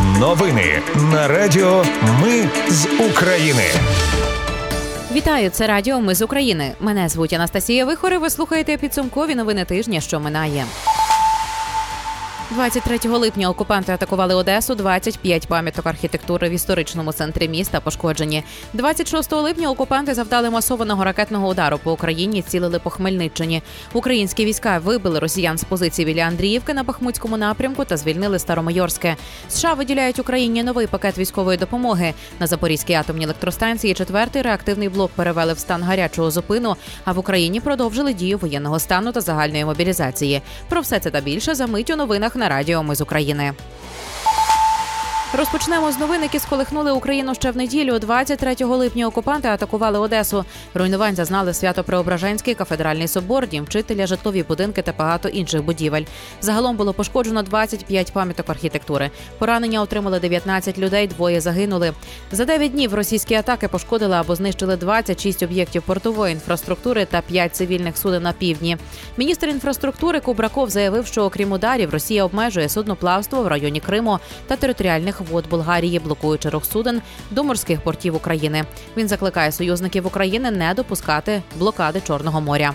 Новини на Радіо Ми з України. Вітаю, це Радіо Ми з України. Мене звуть Анастасія Вихори. Ви слухаєте підсумкові новини тижня, що минає. 23 липня окупанти атакували Одесу. 25 пам'яток архітектури в історичному центрі міста пошкоджені. 26 липня окупанти завдали масованого ракетного удару по Україні. Цілили по Хмельниччині. Українські війська вибили росіян з позиції біля Андріївки на Бахмутському напрямку та звільнили Старомайорське. США виділяють Україні новий пакет військової допомоги. На Запорізькій атомній електростанції четвертий реактивний блок перевели в стан гарячого зупину. А в Україні продовжили дію воєнного стану та загальної мобілізації. Про все це та більше за мить у новинах на радіо Ми з України. Розпочнемо з новин, які сколихнули Україну ще в неділю. 23 липня окупанти атакували Одесу. Руйнувань зазнали Свято-Преображенський кафедральний собор, дім вчителя, житлові будинки та багато інших будівель. Загалом було пошкоджено 25 пам'яток архітектури. Поранення отримали 19 людей, двоє загинули. За 9 днів російські атаки пошкодили або знищили 26 об'єктів портової інфраструктури та 5 цивільних суден на півдні. Міністр інфраструктури Кубраков заявив, що окрім ударів Росія обмежує судноплавство в районі Криму та територіальних вод Болгарії, блокуючи рух суден до морських портів України. Він закликає союзників України не допускати блокади Чорного моря.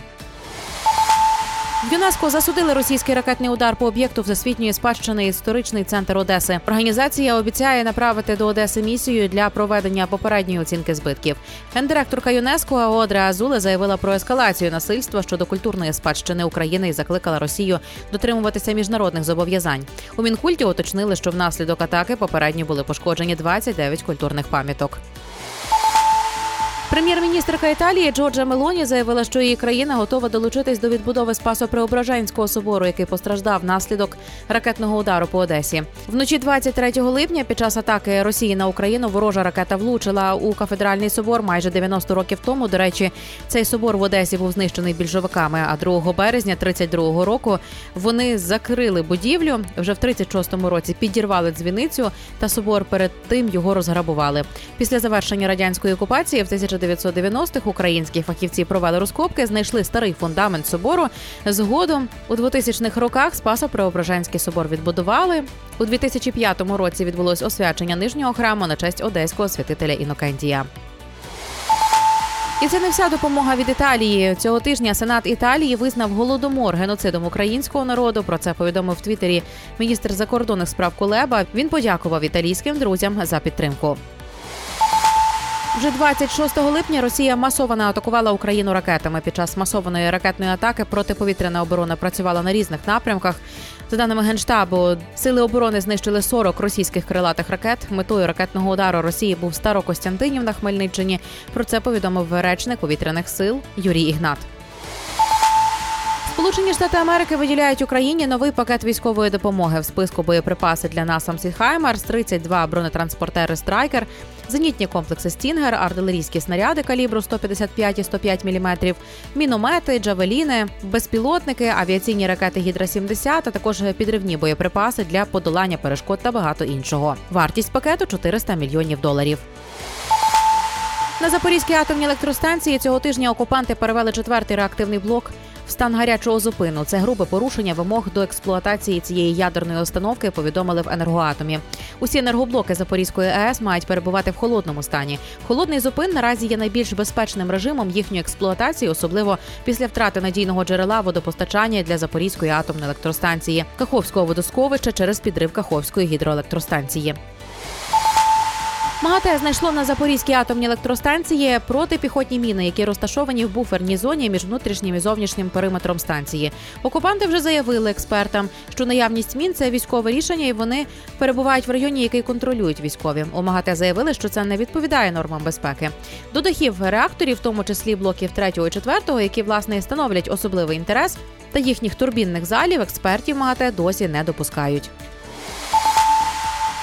В ЮНЕСКО засудили російський ракетний удар по об'єкту всесвітньої спадщини історичний центр Одеси. Організація обіцяє направити до Одеси місію для проведення попередньої оцінки збитків. Гендиректорка ЮНЕСКО Одре Азуле заявила про ескалацію насильства щодо культурної спадщини України і закликала Росію дотримуватися міжнародних зобов'язань. У мінкульті уточнили, що внаслідок атаки попередньо були пошкоджені 29 культурних пам'яток. Прем'єр-міністрка Італії Джорджа Мелоні заявила, що її країна готова долучитись до відбудови Спасо-Преображенського собору, який постраждав внаслідок ракетного удару по Одесі. Вночі 23 липня, під час атаки Росії на Україну, ворожа ракета влучила у кафедральний собор майже 90 років тому. До речі, цей собор в Одесі був знищений більшовиками. А 2 березня 32-го року вони закрили будівлю. Вже в 36-му році підірвали дзвіницю, та собор перед тим його розграбували. Після завершення радянської окупації в 1990-х українські фахівці провели розкопки, знайшли старий фундамент собору. Згодом у 2000-х роках Спасо-Преображенський собор відбудували. У 2005 році відбулось освячення нижнього храму на честь одеського святителя Інокентія. І це не вся допомога від Італії. Цього тижня Сенат Італії визнав голодомор геноцидом українського народу. Про це повідомив в Твіттері міністр закордонних справ Кулеба. Він подякував італійським друзям за підтримку. Вже 26 липня Росія масово атакувала Україну ракетами. Під час масованої ракетної атаки протиповітряна оборона працювала на різних напрямках. За даними генштабу, сили оборони знищили 40 російських крилатих ракет. Метою ракетного удару Росії був Старокостянтинів на Хмельниччині. Про це повідомив речник повітряних сил Юрій Ігнат. Сполучені Штати Америки виділяють Україні новий пакет військової допомоги в списку боєприпаси для NASAMS і HIMARS, 32 бронетранспортери Страйкер, зенітні комплекси Стінгер, артилерійські снаряди калібру 155 і 105 мм, міномети, джавеліни, безпілотники, авіаційні ракети Гідра 70 а також підривні боєприпаси для подолання перешкод та багато іншого. Вартість пакету 400 мільйонів доларів. На Запорізькій атомній електростанції цього тижня окупанти перевели четвертий реактивний блок в стан гарячого зупину. Це грубе порушення вимог до експлуатації цієї ядерної установки. Повідомили в енергоатомі. Усі енергоблоки Запорізької АЕС мають перебувати в холодному стані. Холодний зупин наразі є найбільш безпечним режимом їхньої експлуатації, особливо після втрати надійного джерела водопостачання для Запорізької атомної електростанції, Каховського водосховища через підрив Каховської гідроелектростанції. МАГАТЕ знайшло на Запорізькій атомній електростанції протипіхотні міни, які розташовані в буферній зоні між внутрішнім і зовнішнім периметром станції. Окупанти вже заявили експертам, що наявність мін це військове рішення, і вони перебувають в районі, який контролюють військові. У МАГАТЕ заявили, що це не відповідає нормам безпеки. До дахів реакторів, в тому числі блоків 3 і 4, які власне становлять особливий інтерес, та їхніх турбінних залів експертів МАГАТЕ досі не допускають.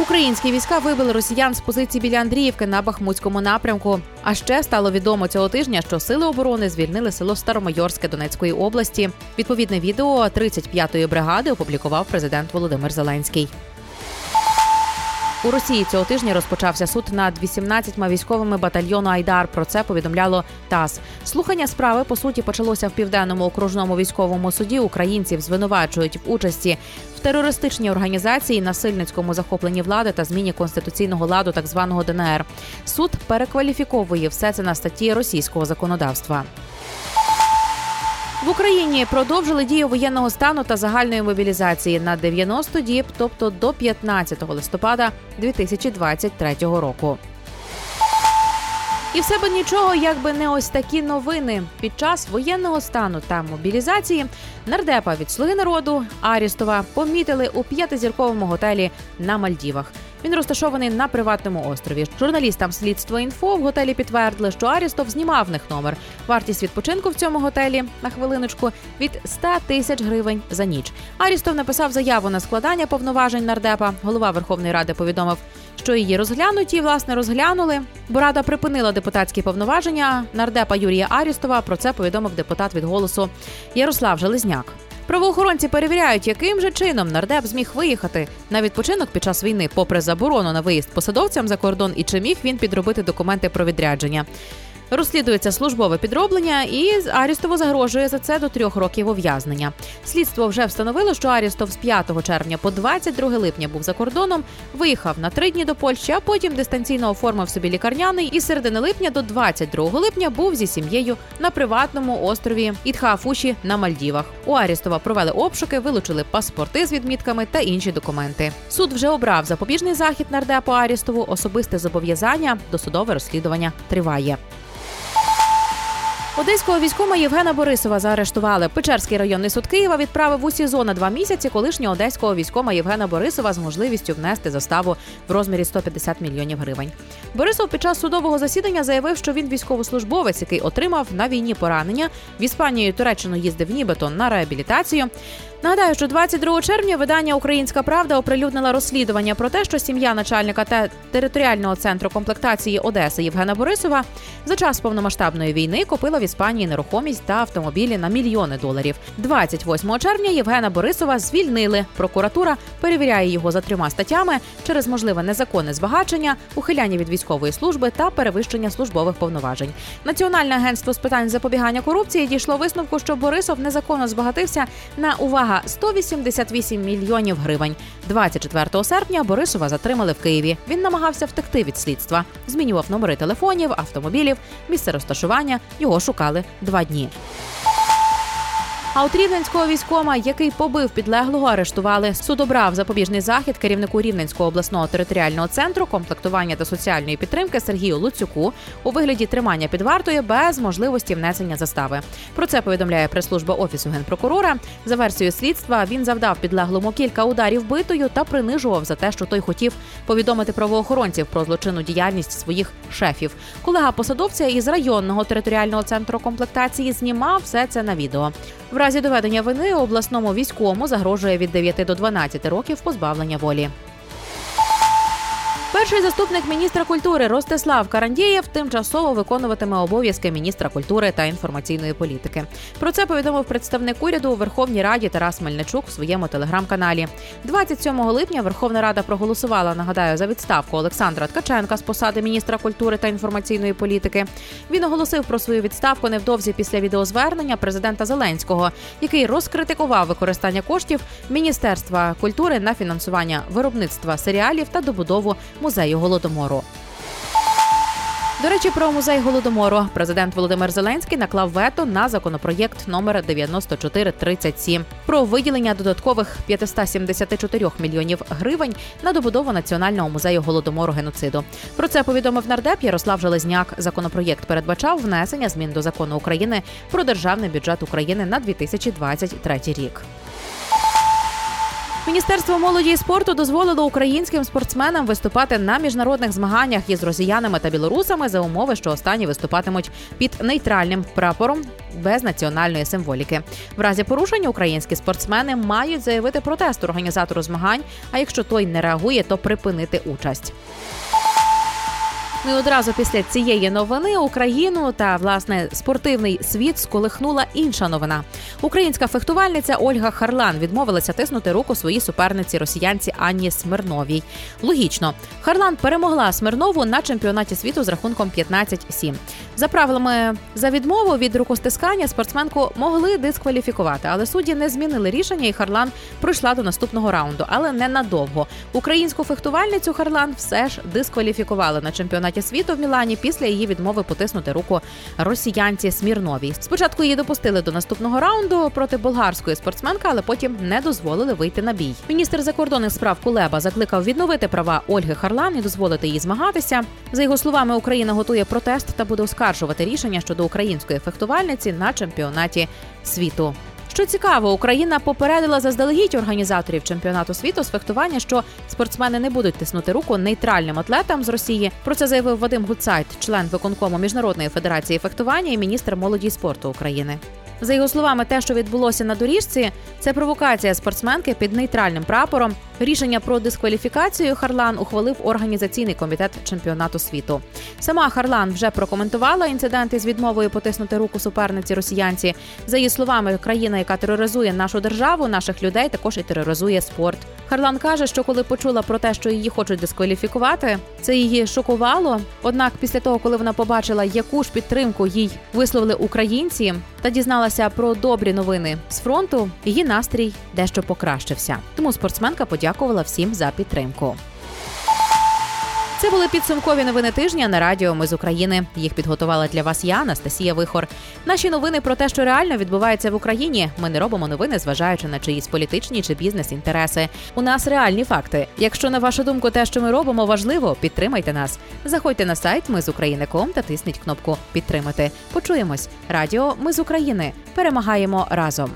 Українські війська вибили росіян з позиції біля Андріївки на Бахмутському напрямку. А ще стало відомо цього тижня, що сили оборони звільнили село Старомайорське Донецької області. Відповідне відео 35-ї бригади опублікував президент Володимир Зеленський. У Росії цього тижня розпочався суд над 18 військовими батальйону Айдар. Про це повідомляло ТАСС. Слухання справи по суті почалося в південному окружному військовому суді. Українців звинувачують в участі в терористичній організації, насильницькому захопленні влади та зміні конституційного ладу, так званого ДНР. Суд перекваліфіковує все це на статті російського законодавства. В Україні продовжили дію воєнного стану та загальної мобілізації на 90 діб, тобто до 15 листопада 2023 року. І все би нічого, якби не ось такі новини. Під час воєнного стану та мобілізації нардепа від слуги народу Арістова помітили у п'ятизірковому готелі на Мальдівах. Він розташований на приватному острові. Журналістам слідство інфо в готелі підтвердили, що Арістов знімав в них номер. Вартість відпочинку в цьому готелі на хвилиночку від 100 тисяч гривень за ніч. Арістов написав заяву на складання повноважень нардепа. Голова Верховної Ради повідомив, що її розглянуті, власне, розглянули. Бо рада припинила депутатські повноваження нардепа Юрія Арістова. Про це повідомив депутат від голосу Ярослав Железняк. Правоохоронці перевіряють, яким же чином нардеп зміг виїхати на відпочинок під час війни, попри заборону на виїзд посадовцям за кордон, і чи міг він підробити документи про відрядження. Розслідується службове підроблення, і Арістову загрожує за це до трьох років ув'язнення. Слідство вже встановило, що Арістов з 5 червня по 22 липня був за кордоном, виїхав на три дні до Польщі, а потім дистанційно оформив собі лікарняний і середини липня до 22 липня був зі сім'єю на приватному острові Ітхаафуші на Мальдівах. У Арістова провели обшуки, вилучили паспорти з відмітками та інші документи. Суд вже обрав запобіжний захід нардепу Арістову. Особисте зобов'язання досудове розслідування триває. Одеського військома Євгена Борисова заарештували. Печерський районний суд Києва відправив у СІЗО на два місяці колишнього одеського військома Євгена Борисова з можливістю внести заставу в розмірі 150 мільйонів гривень. Борисов під час судового засідання заявив, що він військовослужбовець, який отримав на війні поранення. В Іспанію Туреччину їздив нібито на реабілітацію. Нагадаю, що 22 червня видання Українська Правда оприлюднила розслідування про те, що сім'я начальника та територіального центру комплектації Одеси Євгена Борисова за час повномасштабної війни купила в Іспанії нерухомість та автомобілі на мільйони доларів. 28 червня Євгена Борисова звільнили. Прокуратура перевіряє його за трьома статтями через можливе незаконне збагачення, ухиляння від військової служби та перевищення службових повноважень. Національне агентство з питань запобігання корупції дійшло висновку, що Борисов незаконно збагатився на увага 188 мільйонів гривень. 24 серпня Борисова затримали в Києві. Він намагався втекти від слідства, змінював номери телефонів, автомобілів, місце розташування. Його шукали два дні. А от рівненського військома, який побив підлеглого, арештували. Суд обрав запобіжний захід керівнику Рівненського обласного територіального центру комплектування та соціальної підтримки Сергію Луцюку у вигляді тримання під вартою без можливості внесення застави. Про це повідомляє прес-служба офісу генпрокурора. За версією слідства він завдав підлеглому кілька ударів битою та принижував за те, що той хотів повідомити правоохоронців про злочинну діяльність своїх шефів. Колега посадовця із районного територіального центру комплектації знімав все це на відео. Разі доведення вини обласному військовому загрожує від 9 до 12 років позбавлення волі. Перший заступник міністра культури Ростислав Карандєєв тимчасово виконуватиме обов'язки міністра культури та інформаційної політики. Про це повідомив представник уряду у Верховній Раді Тарас Мельничук в своєму телеграм-каналі. 27 липня Верховна Рада проголосувала. Нагадаю, за відставку Олександра Ткаченка з посади міністра культури та інформаційної політики. Він оголосив про свою відставку невдовзі після відеозвернення президента Зеленського, який розкритикував використання коштів Міністерства культури на фінансування виробництва серіалів та добудову музею голодомору. До речі, про музей голодомору президент Володимир Зеленський наклав вето на законопроєкт номер 9437 про виділення додаткових 574 мільйонів гривень на добудову національного музею голодомору геноциду. Про це повідомив нардеп Ярослав Железняк. Законопроєкт передбачав внесення змін до закону України про державний бюджет України на 2023 рік. Міністерство молоді і спорту дозволило українським спортсменам виступати на міжнародних змаганнях із росіянами та білорусами за умови, що останні виступатимуть під нейтральним прапором без національної символіки. В разі порушення українські спортсмени мають заявити протест організатору змагань. А якщо той не реагує, то припинити участь. Ну і одразу після цієї новини Україну та власне спортивний світ сколихнула інша новина. Українська фехтувальниця Ольга Харлан відмовилася тиснути руку своїй суперниці росіянці Анні Смирновій. Логічно, Харлан перемогла Смирнову на чемпіонаті світу з рахунком 15-7. За правилами за відмову від рукостискання спортсменку могли дискваліфікувати, але судді не змінили рішення, і Харлан пройшла до наступного раунду, але не надовго. Українську фехтувальницю Харлан все ж дискваліфікували на чемпіонаті світу в Мілані після її відмови потиснути руку росіянці Смірновій. Спочатку її допустили до наступного раунду проти болгарської спортсменки, але потім не дозволили вийти на бій. Міністр закордонних справ Кулеба закликав відновити права Ольги Харлан і дозволити їй змагатися. За його словами, Україна готує протест та буде оскаржувати рішення щодо української фехтувальниці на чемпіонаті світу. Що цікаво, Україна попередила заздалегідь організаторів чемпіонату світу з фехтування, що спортсмени не будуть тиснути руку нейтральним атлетам з Росії. Про це заявив Вадим Гуцайт, член виконкому міжнародної федерації фехтування і міністр молоді і спорту України. За його словами, те, що відбулося на доріжці, це провокація спортсменки під нейтральним прапором. Рішення про дискваліфікацію Харлан ухвалив організаційний комітет чемпіонату світу. Сама Харлан вже прокоментувала інцидент із відмовою потиснути руку суперниці росіянці. За її словами, країна, яка тероризує нашу державу, наших людей, також і тероризує спорт. Харлан каже, що коли почула про те, що її хочуть дискваліфікувати, це її шокувало. Однак, після того, коли вона побачила, яку ж підтримку їй висловили українці, та дізналася про добрі новини з фронту, її настрій дещо покращився. Тому спортсменка подякувала всім за підтримку. Це були підсумкові новини тижня на радіо. Ми з України. Їх підготувала для вас я, Анастасія Вихор. Наші новини про те, що реально відбувається в Україні. Ми не робимо новини, зважаючи на чиїсь політичні чи бізнес-інтереси. У нас реальні факти. Якщо на вашу думку, те, що ми робимо, важливо, підтримайте нас. Заходьте на сайт Ми з України.ком та тисніть кнопку Підтримати. Почуємось. Радіо Ми з України. Перемагаємо разом.